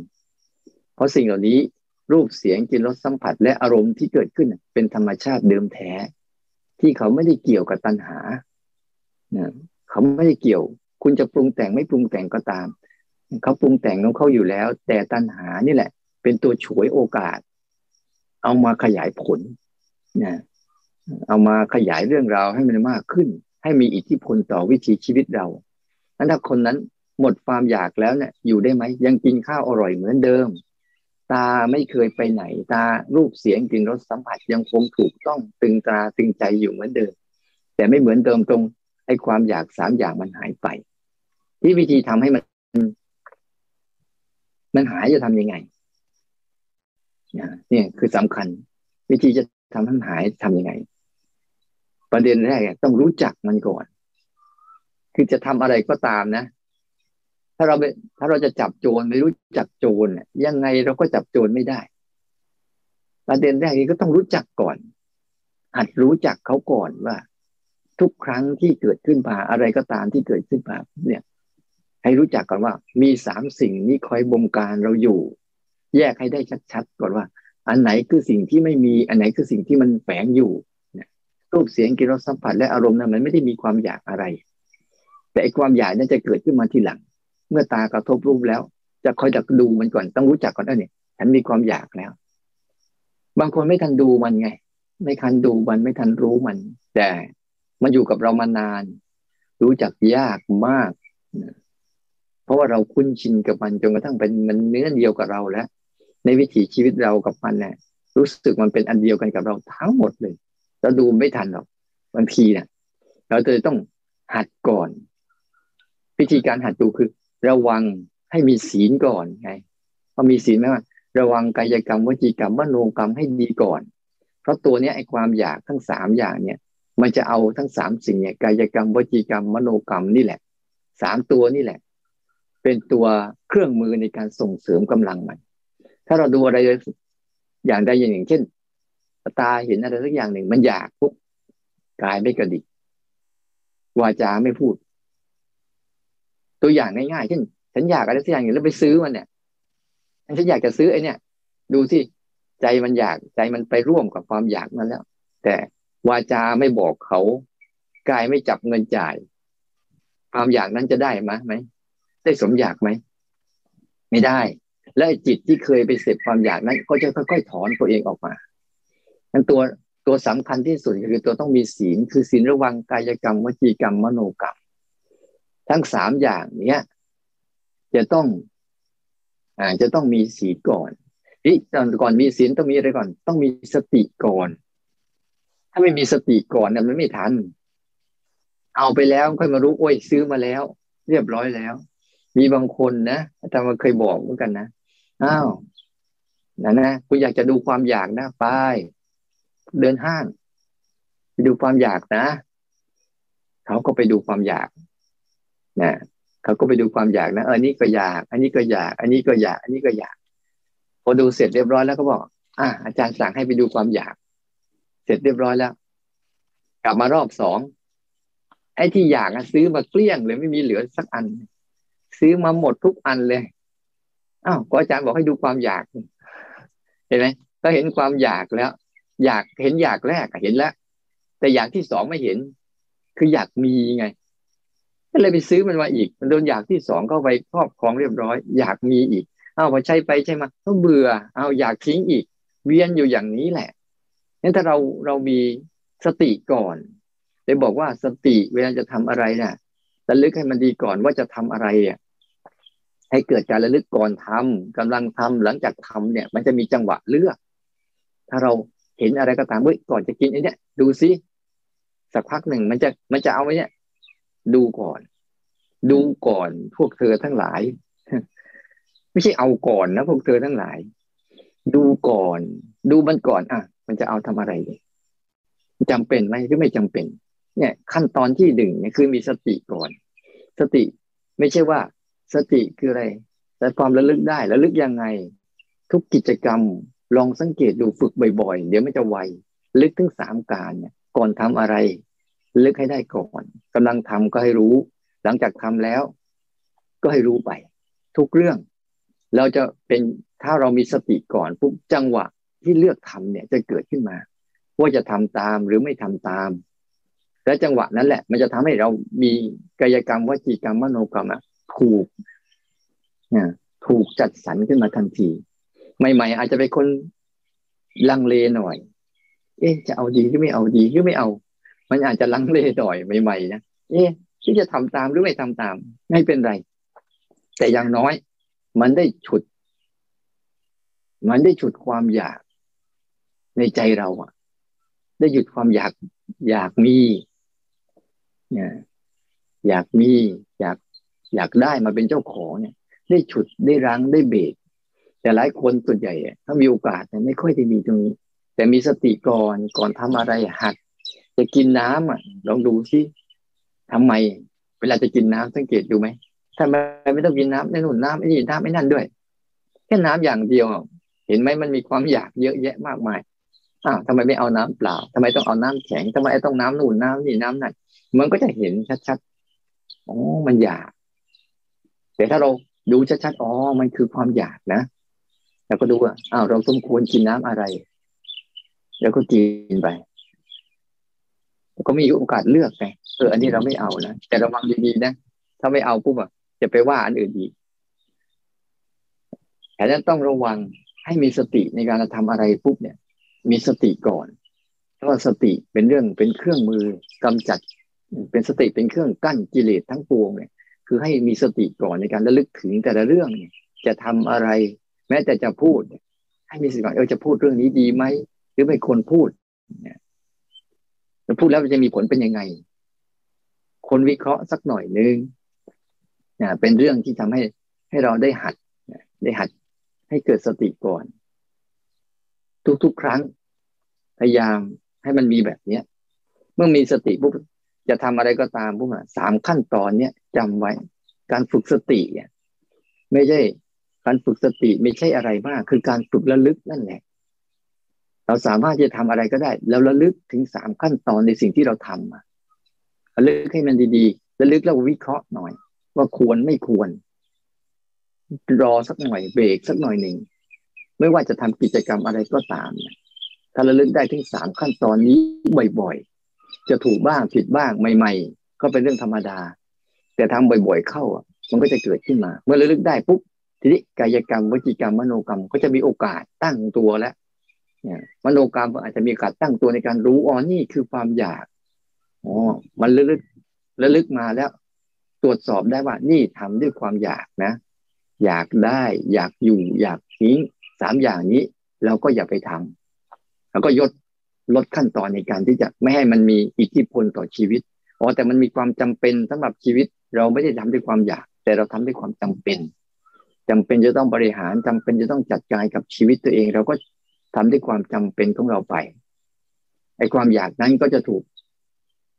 เพราะสิ่งเหล่านี้รูปเสียงกลิ่นรสสัมผัส และอารมณ์ที่เกิดขึ้นเป็นธรรมชาติเดิมแท้ ที่เขาไม่ได้เกี่ยวกับตัณหาเขาไม่ได้เกี่ยว คุณจะปรุงแต่งไม่ปรุงแต่งก็ตาม เขาปรุงแต่งของเขาอยู่แล้ว แต่ตัณหานี่แหละ เป็นตัวฉวยโอกาส เอามาขยายผลนะเอามาขยายเรื่องราวให้มันมากขึ้น ให้มีอิทธิพลต่อวิถีชีวิตเรานั้นถ้าคนนั้นหมดความอยากแล้วเนี่ยอยู่ได้ไหมยังกินข้าวอร่อยเหมือนเดิม ตาไม่เคยไปไหน ตารูปเสียงกลิ่นรสสัมผัสยังคงถูกต้องตึงตราตึงใจอยู่เหมือนเดิม แต่ไม่เหมือนเดิมตรงไอ้ความอยากสามอย่างมันหายไป ที่วิธีทำให้มัน มันหายจะทํำยังไง เนี่ยคือสำคัญ วิธีจะทำให้มันหายทํำยังไง ประเด็นแรกต้องรู้จักมันก่อน คือจะทำอะไรก็ตามนะ ถ้าเราถ้าเราจะจับโจรไม่รู้จักโจรยังไงเราก็จับโจรไม่ได้ ประเด็นแรกนี้ก็ต้องรู้จักก่อนหัดรู้จักเขาก่อนว่า ทุกครั้งที่เกิดขึ้นมาอะไรก็ตามที่เกิดขึ้นมาเนี่ย ให้รู้จักก่อนว่า มีสามสิ่งนี้คอยบงการเราอยู่ แยกให้ได้ชัดๆก่อนว่า อันไหนคือสิ่งที่ไม่มีอันไหนคือสิ่งที่มันแฝงอยู่เนี่ยรูปเสียงกลิ่นรสสัมผัสและอารมณ์นั้นมันไม่ได้มีความอยากอะไร แต่ไอความอยากนั้นจะเกิดขึ้นมาทีหลัง เมื่อตากระทบรูปแล้ว จะคอยดักดูมันก่อนต้องรู้จักก่อนว่าเนี่ยฉันมีความอยากแล้ว บางคนไม่ทันดูมันไง ไม่ทันดูมันไม่ทันรู้มัน แต่มันอยู่กับเรามานาน รู้จักยากมาก เพราะว่าเราคุ้นชินกับมันจนกระทั่งเป็นมันเนื้อเดียวกับเราแล้ว ในวิถีชีวิตเรากับมันเนี่ยรู้สึกมันเป็นอันเดียวกันกับเราทั้งหมดเลย เราดูไม่ทันหรอกบางทีเนี่ยเราจะต้องหัดก่อน วิธีการหัดดูคือ ระวังให้มีศีลก่อนไงพอมีศีลไหมว่าระวังกายกรรมวจีกรรมมโนกรรมให้ดีก่อน เพราะตัวเนี้ยไอความอยากทั้งสามอย่างเนี่ย มันจะเอาทั้งสามสิ่งเนี่ยกายกรรมวจีกรรมมโนกรรมนี่แหละสามตัวนี่แหละ เป็นตัวเครื่องมือในการส่งเสริมกำลังมัน ถ้าเราดูอะไรอย่างใดอย่างหนึ่ง เช่น ตาเห็นอะไรสักอย่างหนึ่ง มันอยากปุ๊บกายไม่กระดิกวาจาไม่พูด ตัวอย่างง่ายๆเช่น ฉันอยากอะไรสักอย่างหนึ่งแล้วไปซื้อมันเนี่ยฉันอยากจะซื้อไอ้เนี่ย ดูสิใจมันอยากใจมันไปร่วมกับความอยากนั้นแล้ว แต่วาจาไม่บอกเขากายไม่จับเงินจ่าย ความอยากนั้นจะได้ไหมไหมได้สมอยากไหม ไม่ได้ และจิตที่เคยไปเสพความอยากนั้น ก็จะค่อยๆถอนตัวเองออกมานั้นตัวตัวสำคัญที่สุดคือตัวต้องมีศีลคือศีลระวังกายกรรมวจีกรรมมโนกรรม ทั้งสามอย่างเนี้ยจะต้องอ่าจะต้องมีศีลก่อนนี่ตอนก่อนมีศีลต้องมีอะไรก่อน ต้องมีสติก่อน ถ้าไม่มีสติก่อนเนี่ยมันไม่ทัน เอาไปแล้วค่อยมารู้โอ้ยซื้อมาแล้ว เรียบร้อยแล้ว มีบางคนนะอาจารย์เคยบอกเหมือนกันนะ อ้าวนะนะคุณอยากจะดูความอยากนะไปเดินห้างไปดูความอยากนะเขาก็ไปดูความอยากนะเขาก็ไปดูความอยากนะเออนี่ก็อยาก อันนี้ก็อยาก อันนี้ก็อยาก อันนี้ก็อยาก พอดูเสร็จเรียบร้อยแล้วก็บอก อะอาจารย์สั่งให้ไปดูความอยาก เสร็จเรียบร้อยแล้ว กลับมารอบสองไอ้ที่อยากอะซื้อมาเกลี้ยงเลยไม่มีเหลือสักอัน ซื้อมาหมดทุกอันเลย อ้าวก็อาจารย์บอกให้ดูความอยาก เห็นไหมก็เห็นความอยากแล้ว อยากเห็นอยากแรกเห็นแล้ว แต่อยากที่สองไม่เห็น คืออยากมีไงก็เลยไปซื้อมันมาอีก มันโดนอยากที่สองเข้าไปครอบครองเรียบร้อย อยากมีอีกอ้าวพอใช้ไปใช่ไหมก็เบื่อเอาอยากทิ้งอีก เวียนอยู่อย่างนี้แหละนั้นถ้าเราเรามีสติก่อนได้บอกว่าสติเวลาจะทำอะไรเนี่ยระลึกให้มันดีก่อนว่าจะทำอะไรอะ ให้เกิดการระลึกก่อนทำกำลังทำหลังจากทำเนี่ย มันจะมีจังหวะเลือก ถ้าเราเห็นอะไรก็ตามเฮ้ยก่อนจะกินไอ้นี่ดูซิสักพักหนึ่งมันจะมันจะเอาไว้เนี่ยดูก่อน ดูก่อนพวกเธอทั้งหลาย ไม่ใช่เอาก่อนนะพวกเธอทั้งหลาย ดูก่อน ดูมันก่อน อะ มันจะเอาทำอะไรเลยจำเป็นไหมหรือไม่จำเป็น เนี่ย ขั้นตอนที่หนึ่งเนี่ยคือมีสติก่อน สติไม่ใช่ว่า สติคืออะไร แต่ความระลึกได้ระลึกยังไง ทุกกิจกรรมลองสังเกตดูฝึกบ่อยๆ เดี๋ยวไม่จะไวลึกถึงสามการเนี่ยก่อนทำอะไร ลึกให้ได้ก่อนกำลังทำก็ให้รู้ หลังจากทำแล้ว ก็ให้รู้ไป ทุกเรื่อง เราจะเป็นถ้าเรามีสติก่อนปุ๊บจังหวะที่เลือกทำเนี่ยจะเกิดขึ้นมา ว่าจะทำตามหรือไม่ทำตาม และจังหวะนั้นแหละ มันจะทำให้เรามีกายกรรมวจีกรรมมโนกรรมอะ ถูกนี่ถูกจัดสรรขึ้นมาทันที ใหม่ๆ อาจจะเป็นคนลังเลหน่อย เอ๊ะจะเอาดีหรือไม่เอาดีหรือไม่เอา มันอาจจะลังเลดอยใหม่ๆนะเอ๊ะที่จะทำตามหรือไม่ทำตาม ไม่เป็นไร แต่อย่างน้อย มันได้ฉุด มันได้ฉุดความอยาก ในใจเราอะได้หยุดความอยาก อยากมีเนี่ยอยากมี อยาก อยากได้มาเป็นเจ้าของเนี่ย ได้ฉุดได้รั้งได้เบรกแต่หลายคนส่วนใหญ่ถ้ามีโอกาสไม่ค่อยได้มีตรงนี้ แต่มีสติก่อนก่อนทำอะไรหัด จะกินน้ำอะลองดูสิทำไม เวลาจะกินน้ำสังเกตดูไหมทำไมไม่ต้องกินน้ำในนุ่นน้ำไม่นี่น้ำไม่นั่นด้วยแค่น้ำอย่างเดียว เห็นไหมมันมีความอยากเยอะแยะมากมายอ้าวทำไมไม่เอาน้ำเปล่าทำไมต้องเอาน้ำแข็งทำไมต้องน้ำนุ่นน้ำนี่น้ำนั่นมันก็จะเห็นชัดๆอ๋อมันอยาก แต่ถ้าเราดูชัดๆอ๋อมันคือความอยากนะแล้วก็ดูว่าอ้าวเราสมควรกินน้ำอะไร แล้วก็กินไปก็มีโอกาสเลือกไงเอออันนี้เราไม่เอานะแต่ระวังดีๆนะถ้าไม่เอาปุ๊บอะจะไปว่าอันอื่นอีกแต่นั้นต้องระวังให้มีสติในการทำอะไรปุ๊บเนี่ย มีสติก่อนเพราะว่าสติเป็นเรื่องเป็นเครื่องมือกำจัด เป็นสติเป็นเครื่องกั้นกิเลสทั้งปวงเนี่ย คือให้มีสติก่อนในการระลึกถึงแต่ละเรื่องเนี่ยจะทำอะไร แม้แต่จะพูด ให้มีสติก่อนเออจะพูดเรื่องนี้ดีไหมหรือไม่ควรพูดเนี่ยพูดแล้วจะมีผลเป็นยังไง คนวิเคราะห์สักหน่อยนึงนะเป็นเรื่องที่ทำให้ให้เราได้หัดได้หัดให้เกิดสติก่อน ทุกๆครั้ง พยายามให้มันมีแบบเนี้ย เมื่อมีสติปุ๊บ จะทำอะไรก็ตามปุ๊บสามขั้นตอนเนี้ยจำไว้การฝึกสติเนี่ยไม่ใช่ การฝึกสติไม่ใช่อะไรมาก คือการฝึกระลึกนั่นแหละ เราสามารถจะทำอะไรก็ได้ แล้วระลึกถึงสามขั้นตอนในสิ่งที่เราทำระลึกให้มันดีๆระลึกแล้ววิเคราะห์หน่อย ว่าควรไม่ควร รอสักหน่อยเบรกสักหน่อยหนึ่งไม่ว่าจะทำกิจกรรมอะไรก็ตามถ้าระลึกได้ถึงสามขั้นตอนนี้บ่อยๆ จะถูกบ้างผิดบ้างใหม่ ๆ ก็เป็นเรื่องธรรมดา แต่ทำบ่อย ๆ เข้ามันก็จะเกิดขึ้นมา เมื่อระลึกได้ปุ๊บทีนี้กายกรรมวิจิกรรมมโนกรรมก็จะมีโอกาสตั้งตัวแล้วเนี่ยมโนกรรมอาจจะมีโอการตั้งตัวในการรู้อ๋อนี่คือความอยากอ๋อมันระลึกระลึกมาแล้ว ตรวจสอบได้ว่า นี่ทำด้วยความอยากนะ อยากได้ อยากอยู่ อยากทิ้งสามอย่างนี้ เราก็อย่าไปทำแล้วก็ยด ลดขั้นตอนในการที่จะไม่ให้มันมีอิทธิพลต่อชีวิตอ๋อแต่มันมีความจำเป็นสำหรับชีวิต เราไม่ได้ทำด้วยความอยาก แต่เราทำด้วยความจำเป็นจำเป็นจะต้องบริหารจำเป็นจะต้องจัดการกับชีวิตตัวเอง เราก็ทำด้วยความจำเป็นของเราไปไอ้ความอยากนั้นก็จะถูก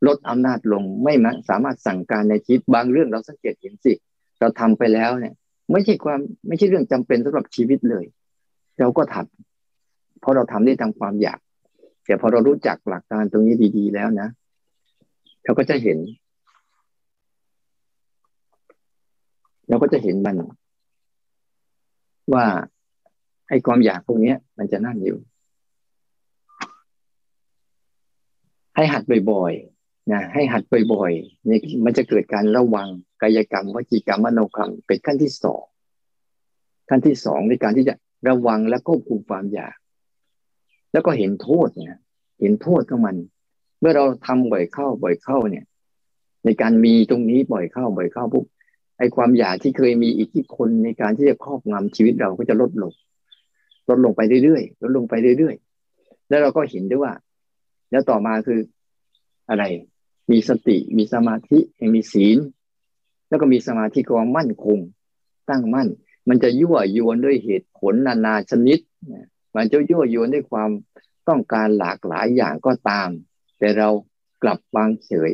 ลดอำนาจลงไม่สามารถสั่งการในชีวิตบางเรื่องเราสังเกตเห็นสิ เราทำไปแล้วเนี่ย ไม่ใช่ความไม่ใช่เรื่องจำเป็นสำหรับชีวิตเลย เราก็ทำเพราะเราทำได้ตามความอยาก แต่พอเรารู้จักหลักการตรงนี้ดี ๆ แล้วนะเราก็จะเห็น เราก็จะเห็นมัน ว่าไอ้ความอยากพวกนี้มันจะนั่งอยู่ ให้หัดบ่อยๆนะให้หัดบ่อยๆนี่มันจะเกิดการระวังกายกรรมวจีกรรมมโนกรรมเป็นขั้นที่สองขั้นที่สองในการที่จะระวังและควบคุมความอยาก แล้วก็เห็นโทษเนี่ยเห็นโทษของมัน เมื่อเราทำบ่อยเข้าบ่อยเข้าเนี่ย ในการมีตรงนี้บ่อยเข้าบ่อยเข้าปุ๊บไอความอยากที่เคยมีอิทธิพลในการที่จะครอบงำชีวิตเราก็จะลดลงลดลงไปเรื่อยๆลดลงไปเรื่อยๆแล้วเราก็เห็นด้วยว่า แล้วต่อมาคืออะไร มีสติมีสมาธิมีศีล แล้วก็มีสมาธิความมั่นคง ตั้งมั่น มันจะยั่วยวนด้วยเหตุผลนานาชนิด มันจะยั่วยวนด้วยความต้องการหลากหลายอย่างก็ตาม แต่เรากลับวางเฉย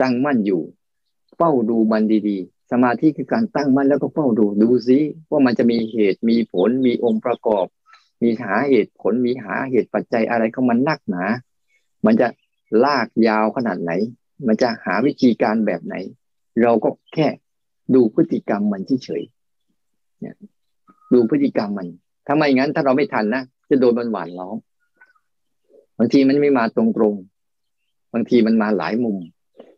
ตั้งมั่นอยู่ เฝ้าดูมันดีๆ สมาธิคือการตั้งมั่นแล้วก็เฝ้าดูดูซิว่ามันจะมีเหตุมีผลมีองค์ประกอบ มีหาเหตุผลมีหาเหตุปัจจัยอะไรของมันนักหนา มันจะลากยาวขนาดไหน มันจะหาวิธีการแบบไหน เราก็แค่ดูพฤติกรรมมันเฉยเนี่ยดูพฤติกรรมมัน ถ้าไม่งั้น ถ้าเราไม่ทันนะจะโดนมันหวานล้อมบางทีมันไม่มาตรงๆ บางทีมันมาหลายมุม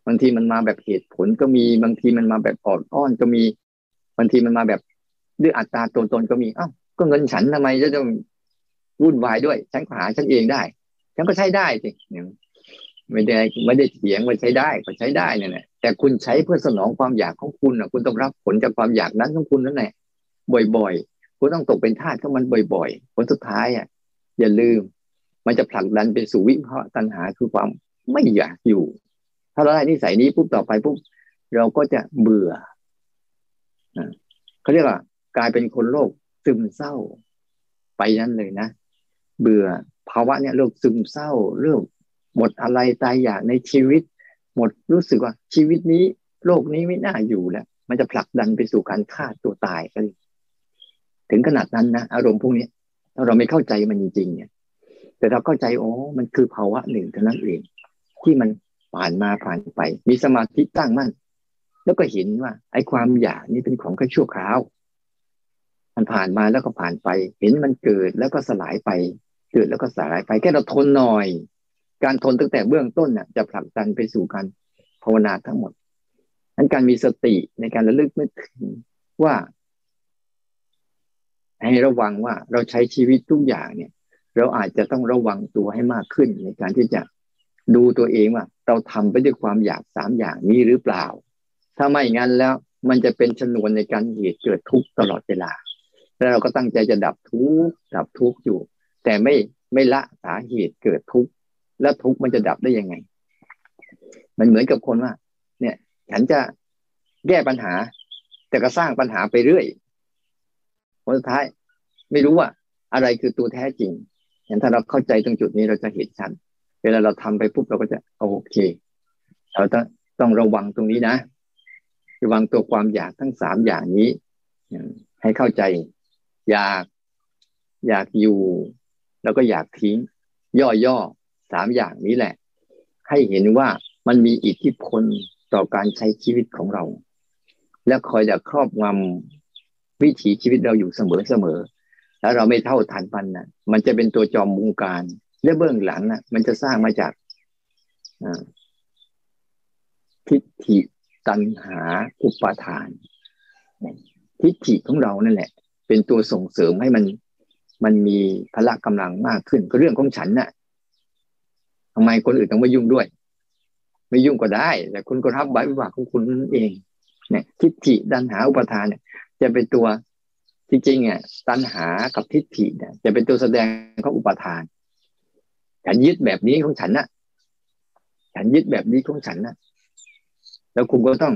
บางทีมันมาแบบเหตุผลก็มี บางทีมันมาแบบอ่อนอ้อนก็มี บางทีมันมาแบบด้วยอัตราตนๆก็มี อ้าว ก็เงินฉันทำไมจะต้องวุ่นวายด้วย ฉันหาฉันเองได้ ฉันก็ใช้ได้สิไม่ได้ไม่ได้เถียงว่าใช้ได้ก็ใช้ได้เนี่ยแหละแต่คุณใช้เพื่อสนองความอยากของคุณอะ คุณต้องรับผลจากความอยากนั้นของคุณนั่นแหละบ่อยๆ คุณต้องตกเป็นทาสของมันบ่อยๆผลสุดท้ายอะอย่าลืม มันจะผลักดันไปสู่วิภาะตัณหาคือความไม่อยากอยู่ ถ้าเราได้นิสัยนี้ปุ๊บต่อไปปุ๊บเราก็จะเบื่อเขาเรียกว่ากลายเป็นคนโรคซึมเศร้า ไปนั้นเลยนะ เบื่อภาวะเนี่ยโรคซึมเศร้าเรื่องหมดอะไรตายอยากในชีวิต หมดรู้สึกว่าชีวิตนี้โลกนี้ไม่น่าอยู่แล้ว มันจะผลักดันไปสู่การฆ่าตัวตายกัน ถึงขนาดนั้นนะอารมณ์พวกนี้ถ้าเราไม่เข้าใจมันจริงๆเนี่ย แต่เราเข้าใจโอ้มันคือภาวะหนึ่งเท่านั้นเองที่มันผ่านมาผ่านไป มีสมาธิตั้งมั่นแล้วก็เห็นว่า ไอ้ความอยากนี่เป็นของแค่ชั่วคราวมันผ่านมาแล้วก็ผ่านไป เห็นมันเกิดแล้วก็สลายไป เกิดแล้วก็สลายไปแค่เราทนหน่อย การทนตั้งแต่เบื้องต้นน่ะจะผลักดันไปสู่การภาวนาทั้งหมดนั้นการมีสติในการระลึกนึกถึงว่า ให้ระวังว่าเราใช้ชีวิตทุกอย่างเนี่ย เราอาจจะต้องระวังตัวให้มากขึ้นในการที่จะดูตัวเองว่า เราทำไปด้วยความอยากสามอย่างนี้หรือเปล่า ถ้าไม่งั้นแล้วมันจะเป็นชนวนในการเหตุเกิดทุกข์ตลอดเวลา แล้วเราก็ตั้งใจจะดับทุกข์ดับทุกข์อยู่ แต่ไม่ไม่ละสาเหตุเกิดทุกข์แล้วทุกข์มันจะดับได้ยังไง มันเหมือนกับคนว่า เนี่ย ฉันจะแก้ปัญหา แต่ก็สร้างปัญหาไปเรื่อย ผลสุดท้าย ไม่รู้ว่า อะไรคือตัวแท้จริงอย่างถ้าเราเข้าใจตรงจุดนี้เราจะเห็นชัดเวลาเราทำไปปุ๊บเราก็จะโอเค เราต้องต้องระวังตรงนี้นะระวังตัวความอยากทั้งสามอย่างนี้ ให้เข้าใจ อยากอยากอยู่ แล้วก็อยากทิ้ง ย่อๆสามอย่างนี้แหละ ให้เห็นว่ามันมีอิทธิพลต่อการใช้ชีวิตของเรา และคอยจะครอบงำ วิถีชีวิตเราอยู่เสมอๆแล้วเราไม่เท่าทันมันนะมันจะเป็นตัวจอมวงการ และเบื้องหลังนะมันจะสร้างมาจากทิฏฐิตัณหาอุปาทาน ทิฏฐิของเรานั่นแหละ เป็นตัวส่งเสริมให้มันมันมีพละกำลังมากขึ้นก็เรื่องของฉันน่ะทำไมคนอื่นต้องมายุ่งด้วย ไม่ยุ่งก็ได้ แต่คุณก็รับใบวิบากของคุณนั่นเอง เนี่ย ทิฏฐิตัณหาอุปทานเนี่ย จะเป็นตัวจริงๆเนี่ยตัณหากับทิฏฐิเนี่ยจะเป็นตัวแสดงของอุปทาน ฉันยึดแบบนี้ของฉันนะฉันยึดแบบนี้ของฉันนะแล้วคุณก็ต้อง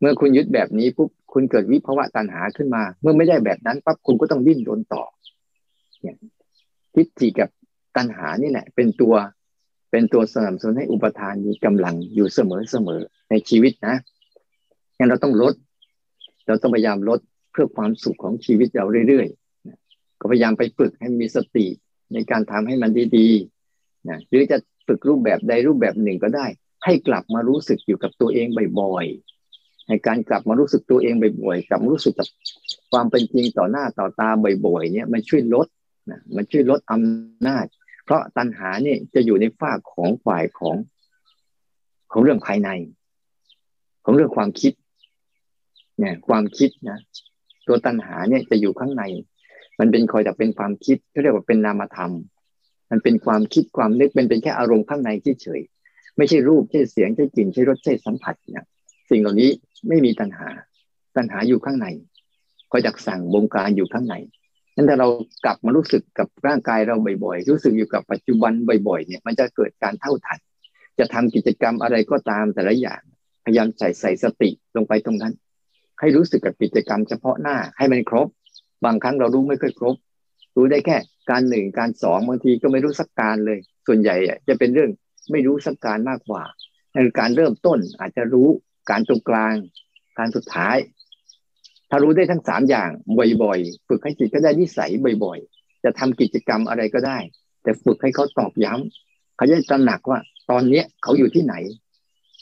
เมื่อคุณยึดแบบนี้ปุ๊บคุณเกิดวิภาวะตัณหาขึ้นมา เมื่อไม่ได้แบบนั้นปั๊บคุณก็ต้องดิ้นรนต่อ เนี่ยทิฏฐิกับตัณหานี่แหละเป็นตัวเป็นตัวสนับสนุนให้อุปทานมีกำลังอยู่เสมอเสมอในชีวิตนะงั้นเราต้องลด เราต้องพยายามลดเพื่อความสุขของชีวิตเราเรื่อยๆก็พยายามไปฝึกให้มีสติในการทำให้มันดีๆนะหรือจะฝึกรูปแบบใดรูปแบบหนึ่งก็ได้ ให้กลับมารู้สึกอยู่กับตัวเองบ่อยๆในการกลับมารู้สึกตัวเองบ่อยๆกลับมารู้สึกกับความเป็นจริงต่อหน้าต่อตาบ่อยๆเนี่ยมันช่วยลดนะมันช่วยลดอำนาจ เพราะตัณหาเนี่ยจะอยู่ในฝ้าของฝ่ายของ ของเรื่องภายใน ของเรื่องความคิด เนี่ยความคิดนะตัวตัณหาเนี่ยจะอยู่ข้างใน มันเป็นคอยแต่เป็นความคิดเขาเรียกว่าเป็นนามธรรม มันเป็นความคิดความนึกเป็นเป็นแค่อารมณ์ข้างในเฉยไม่ใช่รูปใช่เสียงใช่กลิ่นใช่รสใช่สัมผัสเนี่ยสิ่งเหล่านี้ไม่มีตัณหา ตัณหาอยู่ข้างในคอยดักสั่งบงการอยู่ข้างในนั้นถ้าเรากลับมารู้สึกกับร่างกายเราบ่อยๆ รู้สึกอยู่กับปัจจุบันบ่อยๆ เนี่ย มันจะเกิดการเท่าทัน จะทำกิจกรรมอะไรก็ตามแต่ละอย่าง พยายามใส่ใส่สติลงไปตรงนั้น ให้รู้สึกกับกิจกรรมเฉพาะหน้าให้มันครบ บางครั้งเรารู้ไม่ค่อยครบ รู้ได้แค่การหนึ่งการสองบางทีก็ไม่รู้สักการเลย ส่วนใหญ่จะเป็นเรื่องไม่รู้สักการมากกว่าในการเริ่มต้นอาจจะรู้การตรงกลาง การสุดท้าย ถ้ารู้ได้ทั้งสามอย่างบ่อยๆ ฝึกให้จิตก็ได้นิสัยบ่อยๆ จะทำกิจกรรมอะไรก็ได้ แต่ฝึกให้เขาตอบย้ำเขาจะตระหนักว่า ตอนเนี้ยเขาอยู่ที่ไหน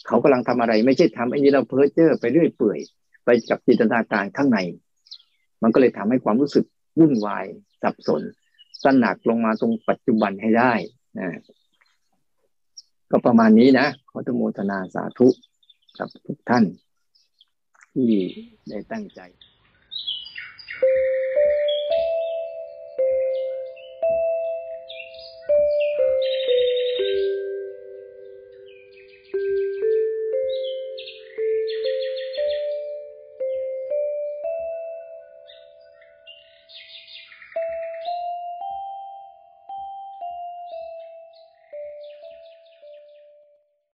เขากำลังทำอะไรไม่ใช่ทำไอ้นี้เราเพ้อเจ้อไปเรื่อยเปื่อย ไปกับจินตนาการข้างใน มันก็เลยทำให้ความรู้สึกวุ่นวายสับสนตระหนักลงมาตรงปัจจุบันให้ได้นะก็ประมาณนี้นะ ขอทุโมทนาสาธุกับทุกท่าน ที่ได้ตั้งใจ